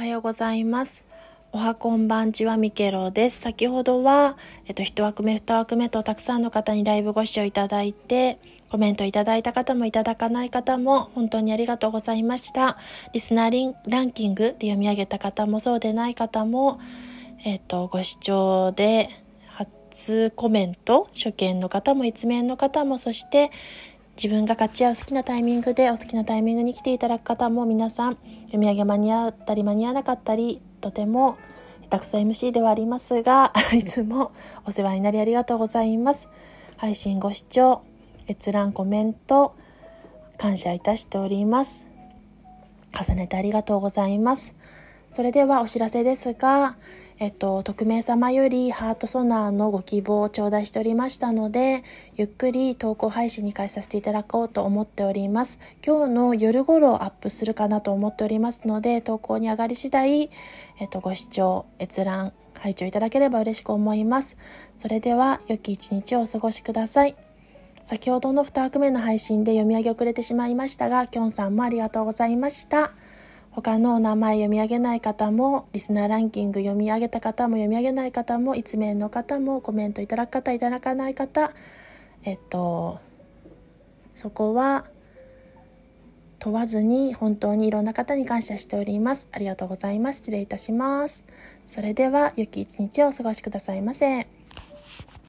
おはようございます。おはこんばんちはミケロです。先ほどは、えっと、一枠目、二枠目とたくさんの方にライブご視聴いただいて、コメントいただいた方もいただかない方も本当にありがとうございました。リスナーリンランキングで読み上げた方もそうでない方も、えっと、ご視聴で初コメント、初見の方も一面の方も、そして自分が勝ち合う好きなタイミングでお好きなタイミングに来ていただく方も皆さん読み上げ間に合ったり間に合わなかったりとても下手くそ MC ではありますがいつもお世話になりありがとうございます。配信ご視聴閲覧コメント感謝いたしております。重ねてありがとうございます。それではお知らせですがえっと、匿名様よりハートソナーのご希望を頂戴しておりましたので、ゆっくり投稿配信に返させていただこうと思っております。今日の夜頃アップするかなと思っておりますので、投稿に上がり次第、えっと、ご視聴、閲覧、拝聴いただければ嬉しく思います。それでは、良き一日をお過ごしください。先ほどの2枠目の配信で読み上げ遅れてしまいましたが、きょんさんもありがとうございました。他のお名前読み上げない方も、リスナーランキング読み上げた方も読み上げない方も、一面の方も、コメントいただく方、いただかない方、えっと、そこは問わずに本当にいろんな方に感謝しております。ありがとうございます。失礼いたします。それでは、良き一日をお過ごしくださいませ。